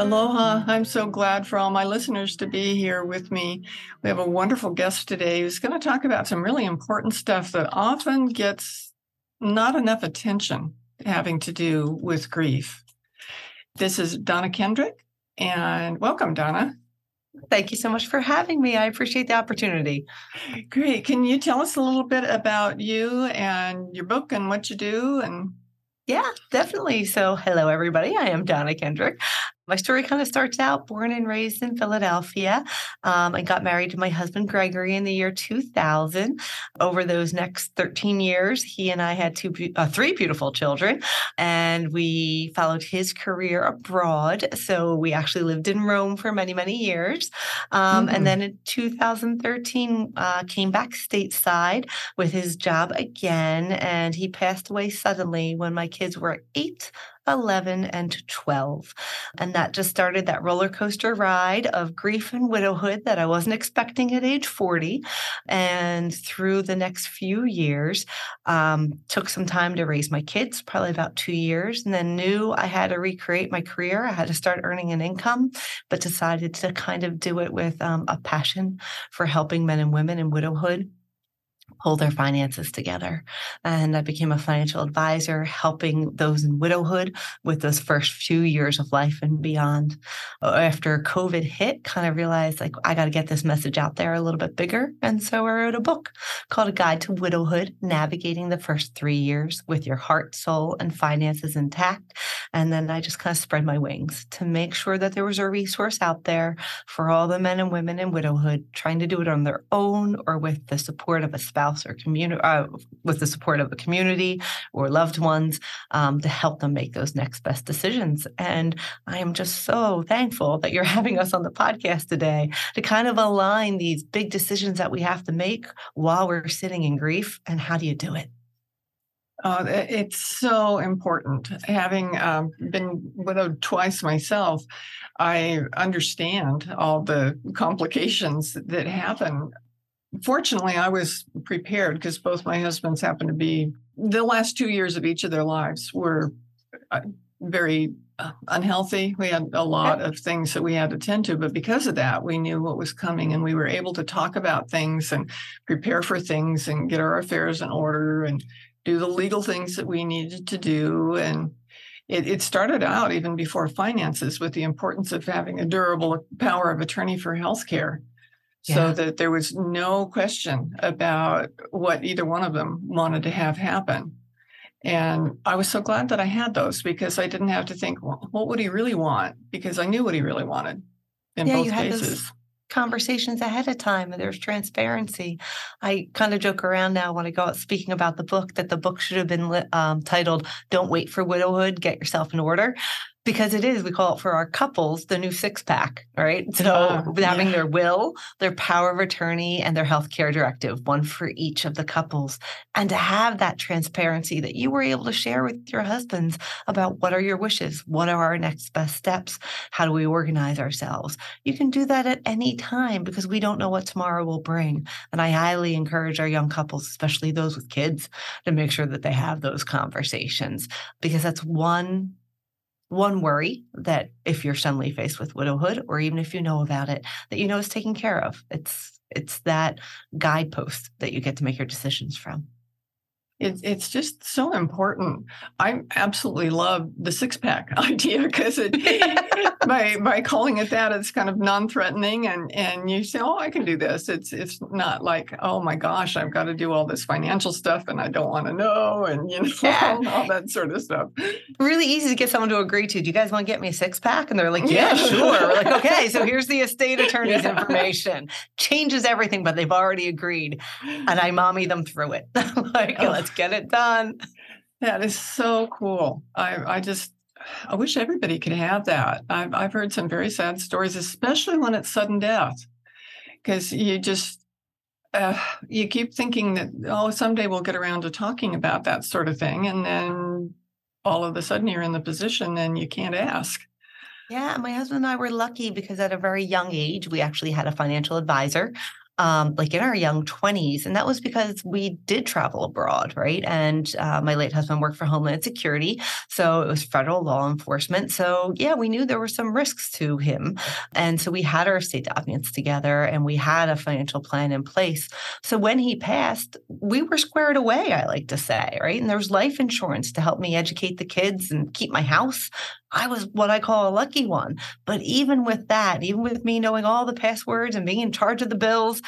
Aloha. I'm so glad for all my listeners to be here with me. We have a wonderful guest today who's going to talk about some really important stuff that often gets not enough attention having to do with grief. This is Donna Kendrick, and welcome, Donna. Thank you so much for having me. I appreciate the opportunity. Great. Can you tell us a little bit about you and your book and what you do and yeah, definitely. So, hello, everybody. I am Donna Kendrick. My story kind of starts out born and raised in Philadelphia. Um, I got married to my husband, Gregory, in the year 2000. Over those next 13 years, he and I had two, uh, three beautiful children, and we followed his career abroad. So we actually lived in Rome for many, many years. Um, mm-hmm. And then in 2013, uh, came back stateside with his job again, and he passed away suddenly when my kids were eight 11, and 12. And that just started that roller coaster ride of grief and widowhood that I wasn't expecting at age 40. And through the next few years, um, took some time to raise my kids, probably about two years, and then knew I had to recreate my career. I had to start earning an income, but decided to kind of do it with um, a passion for helping men and women in widowhood pull their finances together. And I became a financial advisor, helping those in widowhood with those first few years of life and beyond. Uh, after COVID hit, kind of realized like I got to get this message out there a little bit bigger. And so I wrote a book called A Guide to Widowhood Navigating the First Three Years with Your Heart, Soul, and Finances Intact. And then I just kind of spread my wings to make sure that there was a resource out there for all the men and women in widowhood trying to do it on their own or with the support of a spouse spouse or community uh, with the support of a community or loved ones um, to help them make those next best decisions. And I am just so thankful that you're having us on the podcast today to kind of align these big decisions that we have to make while we're sitting in grief. And how do you do it? Uh, it's so important. Having um, been widowed twice myself, I understand all the complications that happen fortunately, I was prepared because both my husbands happened to be the last two years of each of their lives were uh, very uh, unhealthy. We had a lot of things that we had to tend to, but because of that, we knew what was coming and we were able to talk about things and prepare for things and get our affairs in order and do the legal things that we needed to do. And it, it started out even before finances with the importance of having a durable power of attorney for healthcare yeah. so that there was no question about what either one of them wanted to have happen. And I was so glad that I had those because I didn't have to think, well, what would he really want? Because I knew what he really wanted in yeah, both you cases. Had those conversations ahead of time and there's transparency. I kind of joke around now when I go out speaking about the book that the book should have been um, titled "Don't Wait for Widowhood, Get Yourself in Order," because it is we call it for our couples the new six pack right? So uh, having yeah. their will their power of attorney and their healthcare directive one for each of the couples. And to have that transparency that you were able to share with your husbands about what are your wishes what are our next best steps how do we organize ourselves? You can do that at any time because we don't know what tomorrow will bring. And i highly encourage our young couples especially those with kids to make sure that they have those conversations because that's one one worry that if you're suddenly faced with widowhood or even if you know about it that you know is taken care of. It's it's that guidepost that you get to make your decisions from it, it's just so important. I absolutely love the six pack idea because it by by calling it that, it's kind of non-threatening, and and you say, oh, I can do this. It's it's not like, oh my gosh, I've got to do all this financial stuff, and I don't want to know, and you know yeah. all that sort of stuff. Really easy to get someone to agree to. Do you guys want to get me a six pack? And they're like, yeah, sure. We're like, okay, so here's the estate attorney's yeah. information. Changes everything, but they've already agreed, and I mommy them through it. like, oh. let's get it done. That is so cool. I, I just, I wish everybody could have that. I've, I've heard some very sad stories, especially when it's sudden death, because you just, uh, you keep thinking that, oh, someday we'll get around to talking about that sort of thing. And then all of a sudden you're in the position and you can't ask. Yeah, my husband and I were lucky because at a very young age, we actually had a financial advisor um, like in our young 20s. And that was because we did travel abroad, right? And uh, my late husband worked for Homeland Security. So it was federal law enforcement. So, yeah, we knew there were some risks to him. And so we had our estate documents together and we had a financial plan in place. So when he passed, we were squared away, I like to say, right? And there was life insurance to help me educate the kids and keep my house I was what I call a lucky one. But even with that, even with me knowing all the passwords and being in charge of the bills,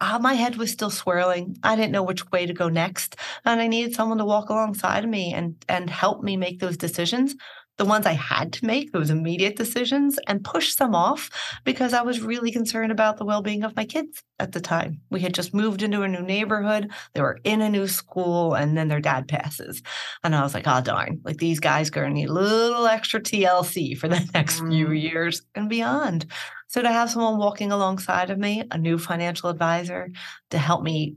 uh, my head was still swirling. I didn't know which way to go next, and I needed someone to walk alongside of me and and help me make those decisions the ones I had to make, those immediate decisions, and push some off because I was really concerned about the well being of my kids at the time. We had just moved into a new neighborhood, they were in a new school, and then their dad passes. And I was like, oh, darn, like these guys are going to need a little extra TLC for the next mm. few years and beyond. So to have someone walking alongside of me, a new financial advisor to help me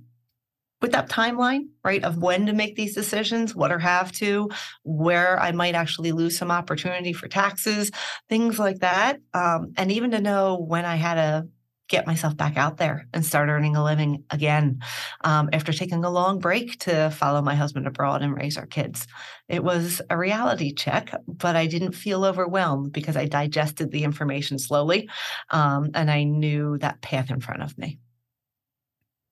with that timeline, right, of when to make these decisions, what or have to, where I might actually lose some opportunity for taxes, things like that. Um, and even to know when I had to get myself back out there and start earning a living again um, after taking a long break to follow my husband abroad and raise our kids. It was a reality check, but I didn't feel overwhelmed because I digested the information slowly um, and I knew that path in front of me.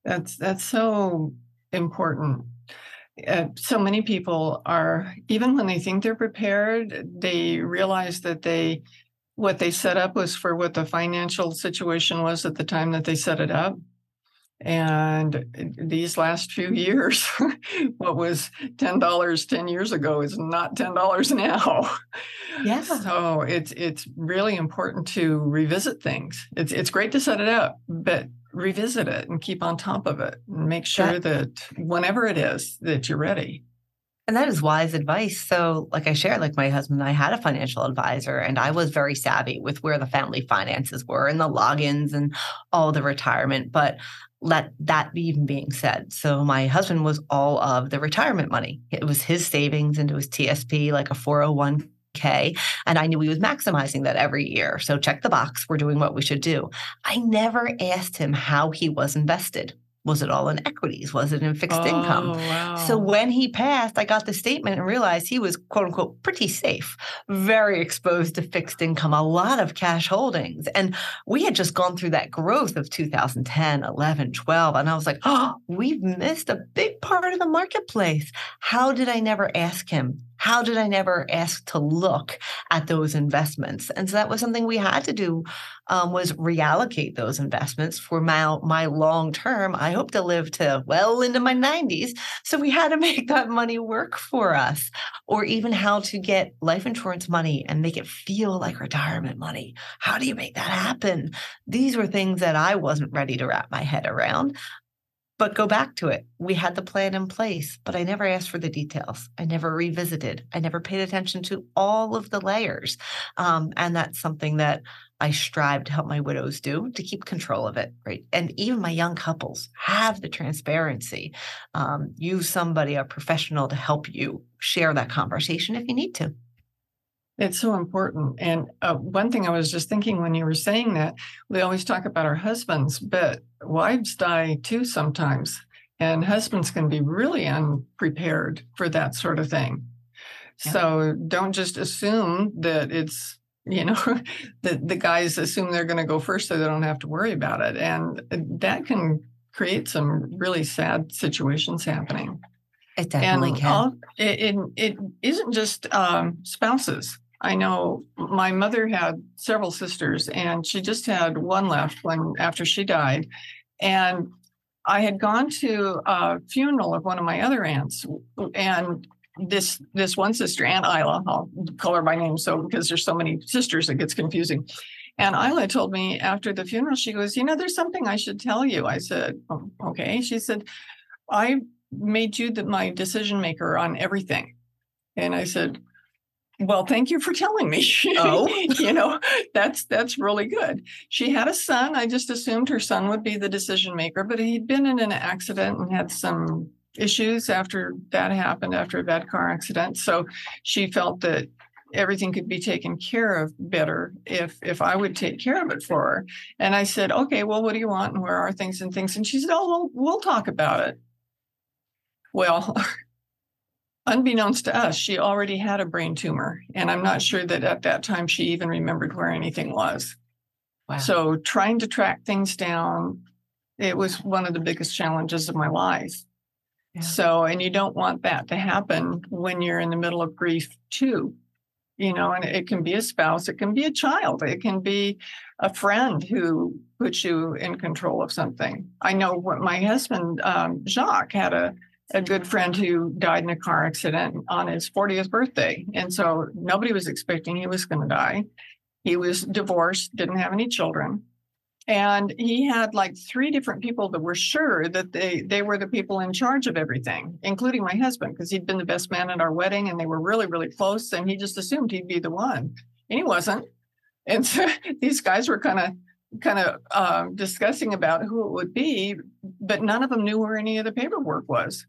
That's that's so important. Uh, so many people are even when they think they're prepared, they realize that they what they set up was for what the financial situation was at the time that they set it up. And these last few years, what was $10 10 years ago is not $10 now. Yeah. So it's it's really important to revisit things. It's it's great to set it up, but revisit it and keep on top of it and make sure that, that whenever it is that you're ready. And that is wise advice. So, like I shared, like my husband and I had a financial advisor, and I was very savvy with where the family finances were and the logins and all the retirement. But let that be even being said, so my husband was all of the retirement money. It was his savings into his TSP, like a 401 K. And I knew he was maximizing that every year. So check the box. We're doing what we should do. I never asked him how he was invested. Was it all in equities? Was it in fixed oh, income? Wow. So when he passed, I got the statement and realized he was quote unquote pretty safe, very exposed to fixed income, a lot of cash holdings. And we had just gone through that growth of 2010, 11, 12. And I was like, oh, we've missed a big part of the marketplace. How did I never ask him how did I never ask to look at those investments? And so that was something we had to do um, was reallocate those investments for my, my long term. I hope to live to well into my 90s. So we had to make that money work for us, or even how to get life insurance money and make it feel like retirement money. How do you make that happen? These were things that I wasn't ready to wrap my head around. But go back to it. We had the plan in place, but I never asked for the details. I never revisited. I never paid attention to all of the layers. Um, and that's something that I strive to help my widows do to keep control of it, right? And even my young couples have the transparency. Um, use somebody, a professional, to help you share that conversation if you need to. It's so important. And uh, one thing I was just thinking when you were saying that, we always talk about our husbands, but wives die too sometimes. And husbands can be really unprepared for that sort of thing. Yeah. So don't just assume that it's, you know, that the guys assume they're going to go first so they don't have to worry about it. And that can create some really sad situations happening. It definitely and can. All, it, it, it isn't just um, spouses. I know my mother had several sisters, and she just had one left when after she died. And I had gone to a funeral of one of my other aunts, and this this one sister, Aunt Isla, I'll call her by name, so because there's so many sisters, it gets confusing. And Isla told me after the funeral, she goes, "You know, there's something I should tell you." I said, oh, "Okay." She said, "I made you the, my decision maker on everything," and I said, Well, thank you for telling me. Oh. you know, that's that's really good. She had a son. I just assumed her son would be the decision maker, but he'd been in an accident and had some issues after that happened after a bad car accident. So she felt that everything could be taken care of better if if I would take care of it for her. And I said, "Okay, well, what do you want and where are things and things?" And she said, "Oh, we'll we'll talk about it." Well, unbeknownst to us, she already had a brain tumor. And I'm not sure that at that time she even remembered where anything was. Wow. So trying to track things down, it was one of the biggest challenges of my life. Yeah. So, and you don't want that to happen when you're in the middle of grief too. You know, and it can be a spouse, it can be a child, it can be a friend who puts you in control of something. I know what my husband, um, Jacques, had a a good friend who died in a car accident on his 40th birthday. And so nobody was expecting he was going to die. He was divorced, didn't have any children. And he had like three different people that were sure that they they were the people in charge of everything, including my husband, because he'd been the best man at our wedding and they were really, really close. And he just assumed he'd be the one. And he wasn't. And so these guys were kind of kind of uh, discussing about who it would be, but none of them knew where any of the paperwork was.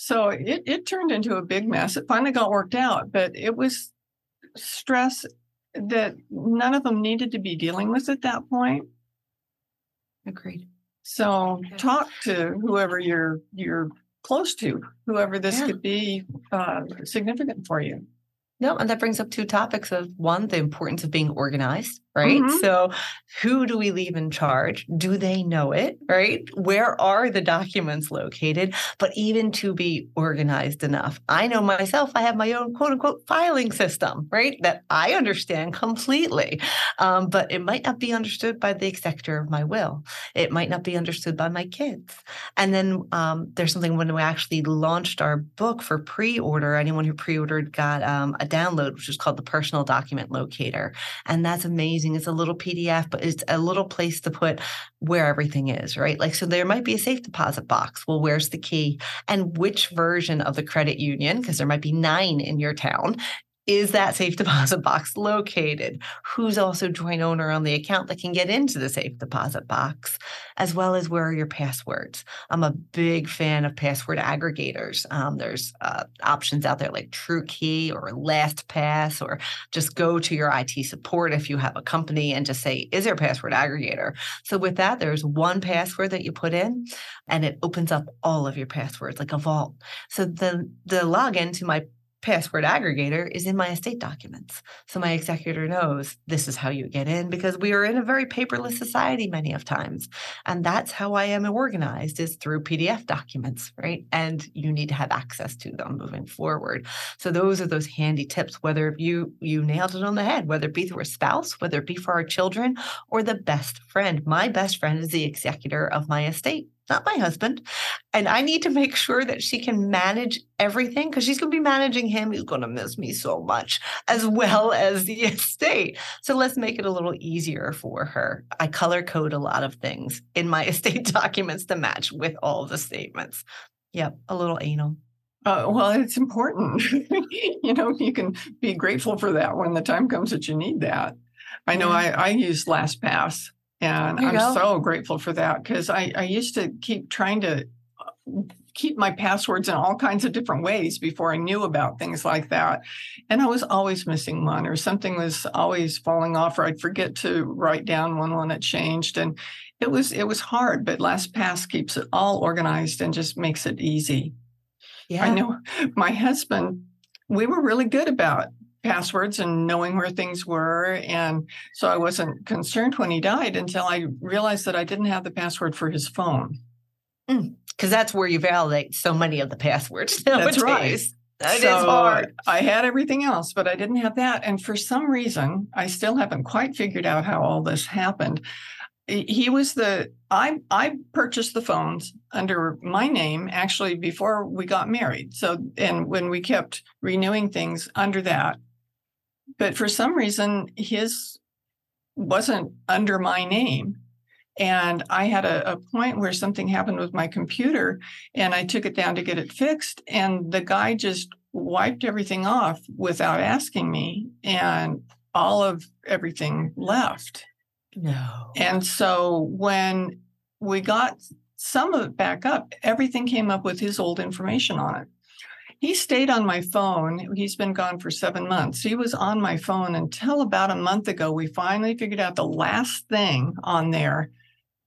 So it, it turned into a big mess. It finally got worked out, but it was stress that none of them needed to be dealing with at that point. Agreed. So Yeah. talk to whoever you're you're close to, whoever this Yeah. could be uh, significant for you. No, and that brings up two topics of one, the importance of being organized, right? Mhm. So, who do we leave in charge? Do they know it, right? Where are the documents located? But even to be organized enough. I know myself, I have my own quote unquote filing system, right? That I understand completely. Um, but it might not be understood by the executor of my will. It might not be understood by my kids. And then um, there's something when we actually launched our book for pre order, anyone who pre ordered got um, a download, which is called the Personal Document Locator. And that's amazing. It's a little PDF, but it's a little place to put where everything is, right? Like, so there might be a safe deposit box. Well, where's the key? And which version of the credit union, because there might be nine in your town, is that safe deposit box located? Who's also joint owner on the account that can get into the safe deposit box, as well as where are your passwords? I'm a big fan of password aggregators. Um, there's uh, options out there like TrueKey or LastPass, or just go to your IT support if you have a company and just say, "Is there a password aggregator?" So with that, there's one password that you put in, and it opens up all of your passwords like a vault. So the the login to my password aggregator is in my estate documents. So my executor knows this is how you get in because we are in a very paperless society many of times. And that's how I am organized is through PDF documents, right? And you need to have access to them moving forward. So those are those handy tips, whether you you nailed it on the head, whether it be through a spouse, whether it be for our children or the best friend. My best friend is the executor of my estate not my husband. And I need to make sure that she can manage everything because she's going to be managing him. He's going to miss me so much, as well as the estate. So let's make it a little easier for her. I color code a lot of things in my estate documents to match with all the statements. Yep, a little anal. Uh, well, it's important. you know, you can be grateful for that when the time comes that you need that. I know I, I use LastPass and I'm go. so grateful for that because I, I used to keep trying to uh, keep my passwords in all kinds of different ways before I knew about things like that. And I was always missing one or something was always falling off or I'd forget to write down one when it changed. And it was it was hard, but LastPass keeps it all organized and just makes it easy. Yeah. I know my husband, we were really good about passwords and knowing where things were. And so I wasn't concerned when he died until I realized that I didn't have the password for his phone. Mm, because that's where you validate so many of the passwords nowadays. That's right. That is so hard. I had everything else, but I didn't have that. And for some reason, I still haven't quite figured out how all this happened. He was the I I purchased the phones under my name actually before we got married. So and when we kept renewing things under that. But for some reason his wasn't under my name. And I had a, a point where something happened with my computer and I took it down to get it fixed. And the guy just wiped everything off without asking me, and all of everything left. No. And so when we got some of it back up, everything came up with his old information on it. He stayed on my phone. He's been gone for seven months. He was on my phone until about a month ago. We finally figured out the last thing on there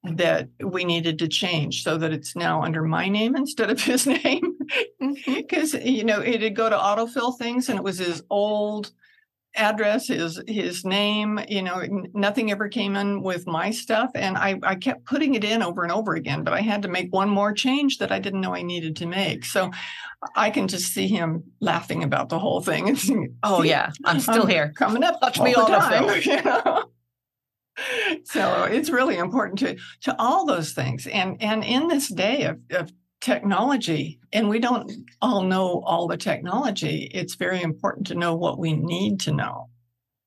that we needed to change so that it's now under my name instead of his name. Mm-hmm. Because, you know, it'd go to autofill things and it was his old address, his his name, you know, nothing ever came in with my stuff. And I, I kept putting it in over and over again, but I had to make one more change that I didn't know I needed to make. So I can just see him laughing about the whole thing and saying, Oh yeah, I'm still I'm here. coming up Touch all me the time. you know? so it's really important to to all those things and and in this day of, of technology and we don't all know all the technology it's very important to know what we need to know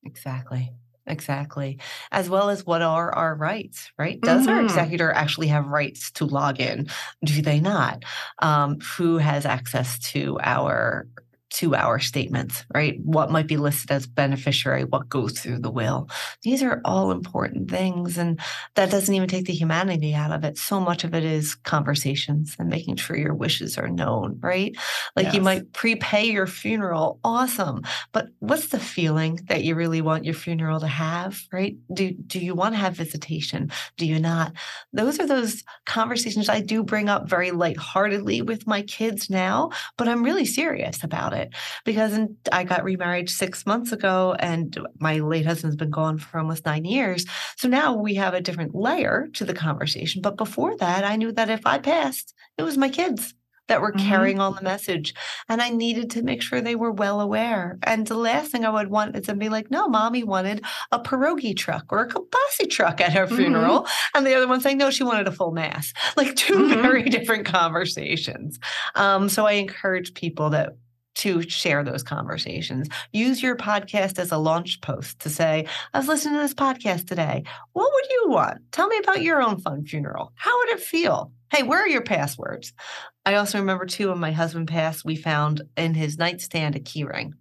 Exactly. Exactly. As well as what are our rights, right? Does our Mhm. executor actually have rights to log in? Do they not? Um, who has access to our to our statements, right? What might be listed as beneficiary, what goes through the will. These are all important things. And that doesn't even take the humanity out of it. So much of it is conversations and making sure your wishes are known, right? Like you might prepay your funeral. Awesome. But what's the feeling that you really want your funeral to have, right? Do do you want to have visitation? Do you not? Those are those conversations I do bring up very lightheartedly with my kids now, but I'm really serious about it because I got remarried six months ago and my late husband's been gone for almost nine years. So now we have a different layer to the conversation. But before that, I knew that if I passed, it was my kids that were Mhm. carrying on the message. And I needed to make sure they were well aware. And the last thing I would want is to be like, no, mommy wanted a pierogi truck or a kielbasa truck at her Mhm. funeral. And the other one saying, no, she wanted a full mass. Like 2 Mhm. very different conversations. Um, so I encourage people that to share those conversations. Use your podcast as a launch post to say, I was listening to this podcast today. What would you want? Tell me about your own fun funeral. How would it feel? Hey, where are your passwords? I also remember too when my husband passed, we found in his nightstand a key ring.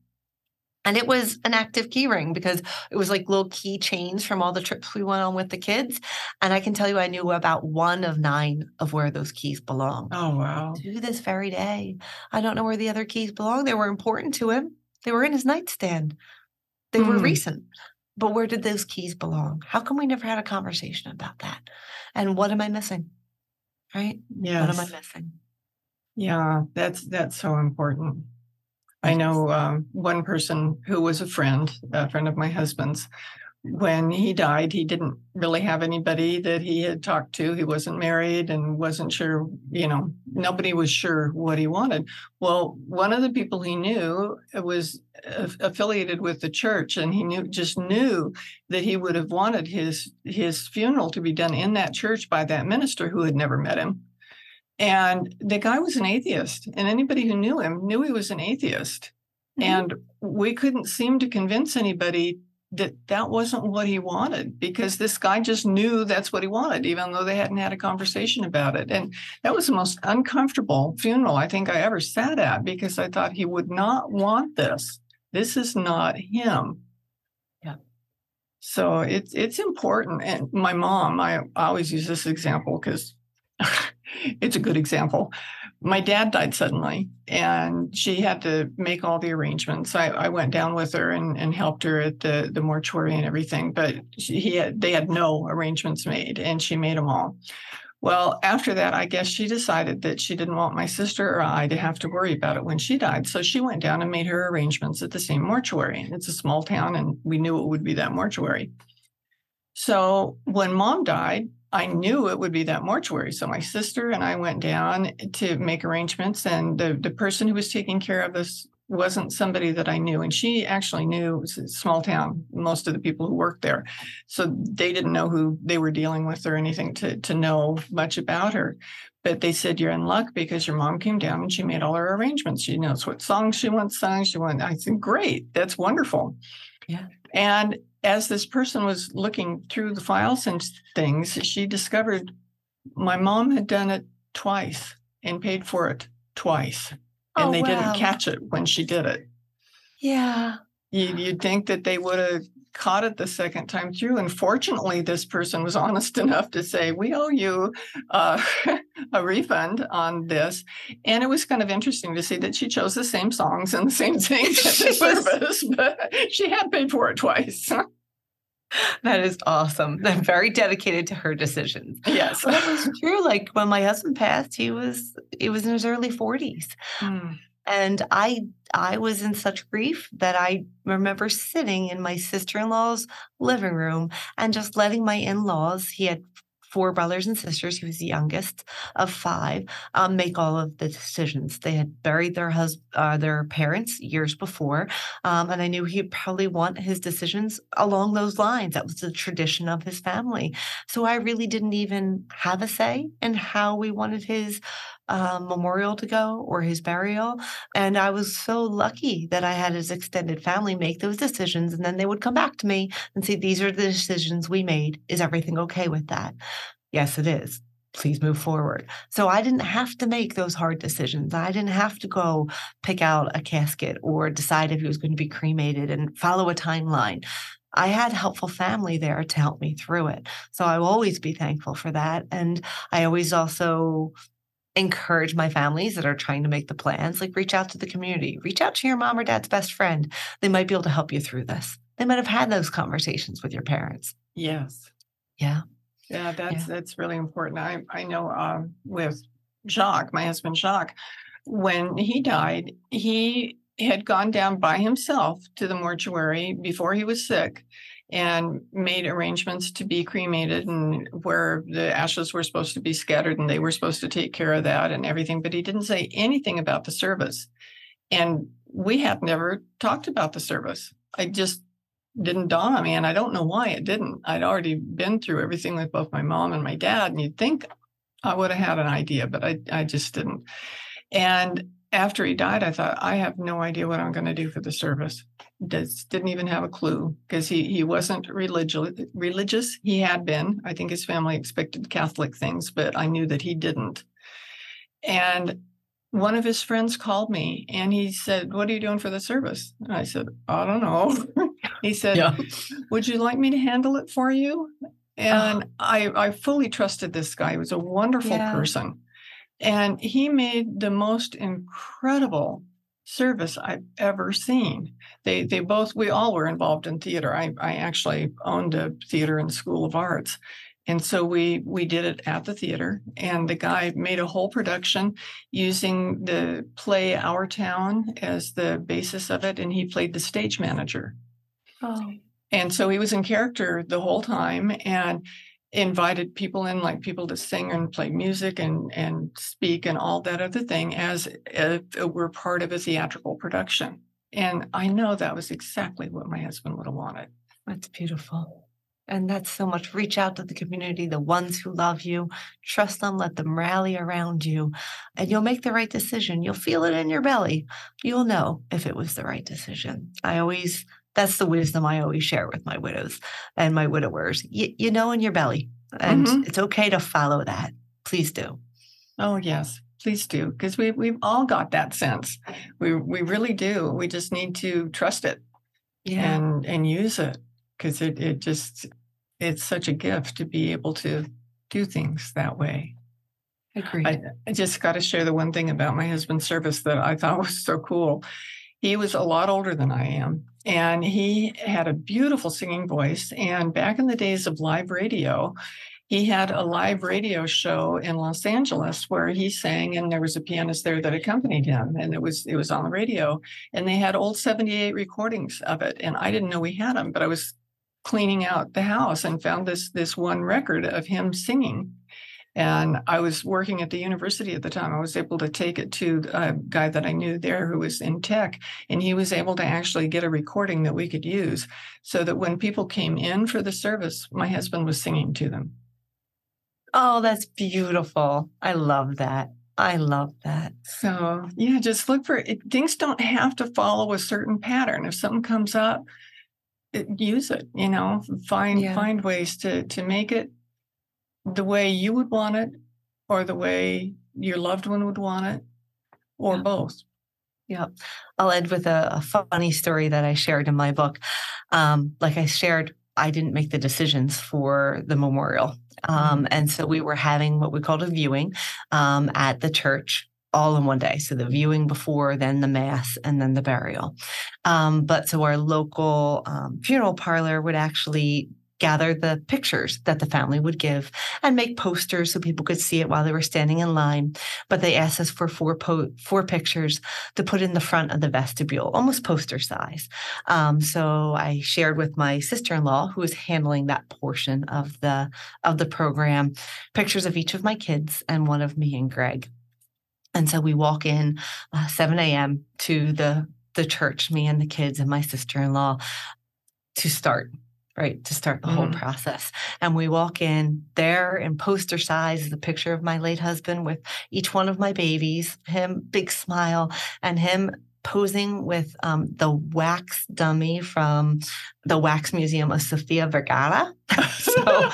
And it was an active key ring because it was like little key chains from all the trips we went on with the kids. And I can tell you, I knew about one of nine of where those keys belong oh wow to this very day. I don't know where the other keys belong. They were important to him. They were in his nightstand. They were Hmm. recent. But where did those keys belong? How come we never had a conversation about that? And what am I missing? Right? Yeah. What am I missing? yeah that's that's so important I know um, one person who was a friend, a friend of my husband's. When he died, he didn't really have anybody that he had talked to. He wasn't married and wasn't sure, you know, nobody was sure what he wanted. Well, one of the people he knew was affiliated with the church, and he knew just knew that he would have wanted his his funeral to be done in that church by that minister who had never met him. And the guy was an atheist, and anybody who knew him knew he was an atheist. Mhm. And we couldn't seem to convince anybody that that wasn't what he wanted because this guy just knew that's what he wanted, even though they hadn't had a conversation about it. And that was the most uncomfortable funeral I think I ever sat at because I thought he would not want this. This is not him. Yeah. So it's it's important. And my mom, I always use this example because it's a good example. My dad died suddenly, and she had to make all the arrangements. I, I went down with her and, and helped her at the, the mortuary and everything, but she, he had, they had no arrangements made, and she made them all. Well, after that, I guess she decided that she didn't want my sister or I to have to worry about it when she died. So she went down and made her arrangements at the same mortuary. It's a small town, and we knew it would be that mortuary. So when mom died, I knew it would be that mortuary. So my sister and I went down to make arrangements, and the, the person who was taking care of us wasn't somebody that I knew. And she actually knew it was a small town, most of the people who worked there. So they didn't know who they were dealing with or anything to, to know much about her. But they said, You're in luck because your mom came down and she made all her arrangements. She knows what songs she wants sung. She went, I said, Great, that's wonderful. Yeah. And as this person was looking through the files and things, she discovered my mom had done it twice and paid for it twice. and Oh, they wow. didn't catch it when she did it. Yeah. You, you'd think that they would have caught it the second time through. And fortunately, this person was honest enough to say, We owe you uh, a refund on this. And it was kind of interesting to see that she chose the same songs and the same things at the service, but she had paid for it twice. That is awesome. I'm very dedicated to her decisions. yes. that was true. Like when my husband passed, he was he was in his early 40s. Mm, And I I was in such grief that I remember sitting in my sister-in-law's living room and just letting my in-laws, he had four brothers and sisters, he was the youngest of five, um, make all of the decisions. They had buried their hus- uh, their parents years before, um, and I knew he'd probably want his decisions along those lines. That was the tradition of his family. So I really didn't even have a say in how we wanted his uh, memorial to go or his burial. And I was so lucky that I had his extended family make those decisions. And then they would come back to me and say, These are the decisions we made. Is everything okay with that? Yes, it is. Please move forward. So I didn't have to make those hard decisions. I didn't have to go pick out a casket or decide if he was going to be cremated and follow a timeline. I had helpful family there to help me through it. So I will always be thankful for that. And I always also encourage my families that are trying to make the plans like reach out to the community reach out to your mom or dad's best friend they might be able to help you through this they might have had those conversations with your parents yes. yeah Yeah, that's Yeah. that's really important. I I know um, with Jacques, my husband Jacques, when he died, he had gone down by himself to the mortuary before he was sick and made arrangements to be cremated and where the ashes were supposed to be scattered and they were supposed to take care of that and everything but he didn't say anything about the service. And we had never talked about the service. I just didn't dawn on me and i don't know why it didn't. I'd already been through everything with both my mom and my dad and you'd think i would have had an idea but i, I just didn't. And after he died i thought i have no idea what i'm going to do for the service Just didn't even have a clue because he he wasn't religious religious he had been i think his family expected catholic things but i knew that he didn't and one of his friends called me and he said, What are you doing for the service? And I said, I don't know. he said, yeah Would you like me to handle it for you? Ah. And I, I fully trusted this guy. He was a wonderful Yeah. person. And he made the most incredible service I've ever seen. They they both we all were involved in theater. I, I actually owned a theater and school of arts. And so we we did it at the theater and the guy made a whole production using the play Our Town as the basis of it and he played the stage manager. oh And so he was in character the whole time and invited people in, like people to sing and play music and, and speak and all that other thing as if it were part of a theatrical production. And I know that was exactly what my husband would have wanted. that's beautiful. And that's so much. Reach out to the community the ones who love you. Trust them let them rally around you and you'll make the right decision. You'll feel it in your belly. You'll know if it was the right decision. I always that's the wisdom i always share with my widows and my widowers you, you know in your belly and Mhm. it's okay to follow that please do Oh, yes, please do. Because we, we've all got that sense. We, we really do. We just need to trust it yeah. and, and use it because it, it just, it's such a gift to be able to do things that way. agreed I, I just got to share the one thing about my husband's service that I thought was so cool. He was a lot older than I am, and he had a beautiful singing voice. And back in the days of live radio, he had a live radio show in Los Angeles where he sang, and there was a pianist there that accompanied him, and it was it was on the radio. And they had old '78 recordings of it, and I didn't know we had them, but I was cleaning out the house and found this this one record of him singing and I was working at the university at the time. I was able to take it to a guy that I knew there who was in tech, and he was able to actually get a recording that we could use so that when people came in for the service, my husband was singing to them. oh that's beautiful i love that i love that So, yeah, just look for it. Things don't have to follow a certain pattern. If something comes up, use it, you know, find Yeah. find ways to to make it the way you would want it or the way your loved one would want it or Yeah. both. Yep. I'll end with a, a, funny story that I shared in my book. Um, like I shared, I didn't make the decisions for the memorial. Um, mm-hmm. and so we were having what we called a viewing um, at the church all in one day. So the viewing before, then the mass, and then the burial. Um, but so our local um, funeral parlor would actually gather the pictures that the family would give and make posters so people could see it while they were standing in line. But they asked us for four po- four pictures to put in the front of the vestibule, almost poster size. Um, so I shared with my sister in law, who was handling that portion of the of the program, pictures of each of my kids and one of me and Greg. And so we walk in uh, 7 a.m. to the the church, me and the kids and my sister in law, to start right to start the mm. whole mm-hmm. process and we walk in there in poster size is a picture of my late husband with each one of my babies him big smile and him posing with um, the wax dummy from the Wax Museum of Sofia Vergara. so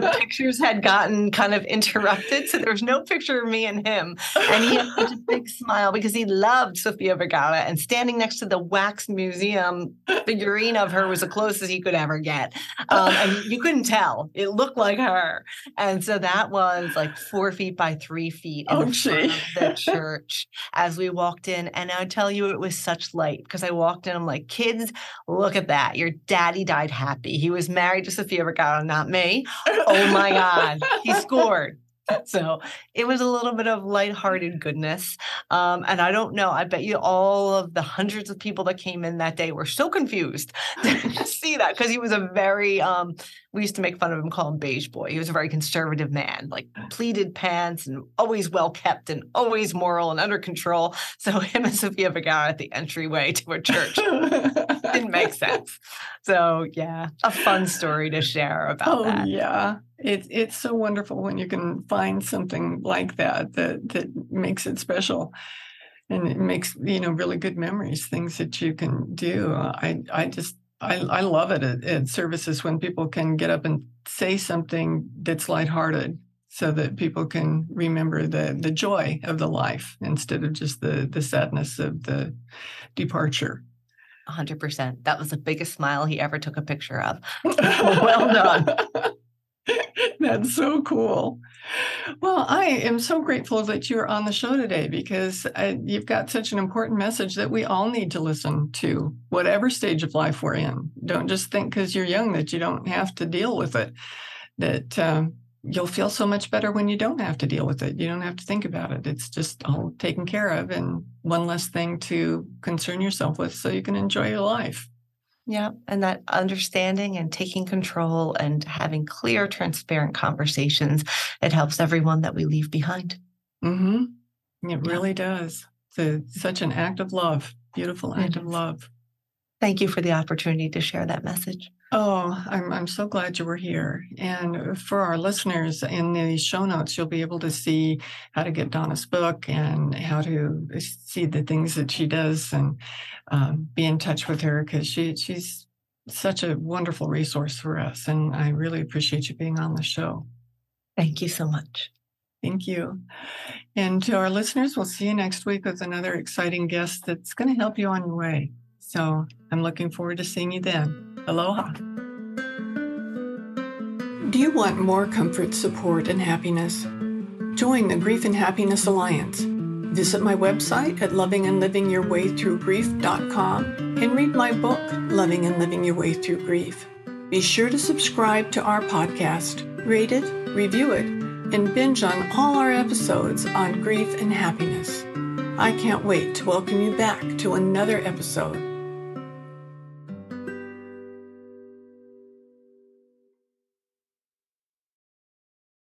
the pictures had gotten kind of interrupted. So there was no picture of me and him. And he had such a big smile because he loved Sofia Vergara. And standing next to the Wax Museum figurine of her was the closest he could ever get. Um, and you couldn't tell. It looked like her. And so that was like four feet by three feet in oh, the front of the church as we walked in. And I tell you, it was such light because I walked in, I'm like, kids, look at that. Your daddy died happy. He was married to Sofia Vergara, not me. Oh my God. he scored. So it was a little bit of lighthearted goodness. Um, and I don't know, I bet you all of the hundreds of people that came in that day were so confused to see that because he was a very, um, we used to make fun of him, call him beige boy. He was a very conservative man, like ah. pleated pants and always well kept and always moral and under control. So him and Sofia Vergara at the entryway to a church didn't make sense. So yeah, a fun story to share about oh, that. Yeah. It's it's so wonderful when you can find something like that that that makes it special and it makes you know really good memories things that you can do i i just i i love it at, at services when people can get up and say something that's lighthearted so that people can remember the the joy of the life instead of just the the sadness of the departure 100%. That was the biggest smile he ever took a picture of. well done. That's so cool. Well, I am so grateful that you're on the show today because uh, you've got such an important message that we all need to listen to, whatever stage of life we're in. Don't just think because you're young that you don't have to deal with it. That um, you'll feel so much better when you don't have to deal with it. You don't have to think about it. It's just all taken care of and one less thing to concern yourself with so you can enjoy your life. Yeah. And that understanding and taking control and having clear, transparent conversations, it helps everyone that we leave behind. Mm-hmm. It yeah. really does. It's a, such an act of love, beautiful act of love. Thank you for the opportunity to share that message. Oh, I'm I'm so glad you were here. And for our listeners, in the show notes, you'll be able to see how to get Donna's book and how to see the things that she does and um, be in touch with her because she she's such a wonderful resource for us. And I really appreciate you being on the show. Thank you so much. Thank you. And to our listeners, we'll see you next week with another exciting guest that's going to help you on your way. So I'm looking forward to seeing you then. Aloha. Do you want more comfort, support, and happiness? Join the Grief and Happiness Alliance. Visit my website at lovingandlivingyourwaythroughgrief.com and read my book, Loving and Living Your Way Through Grief. Be sure to subscribe to our podcast, rate it, review it, and binge on all our episodes on grief and happiness. I can't wait to welcome you back to another episode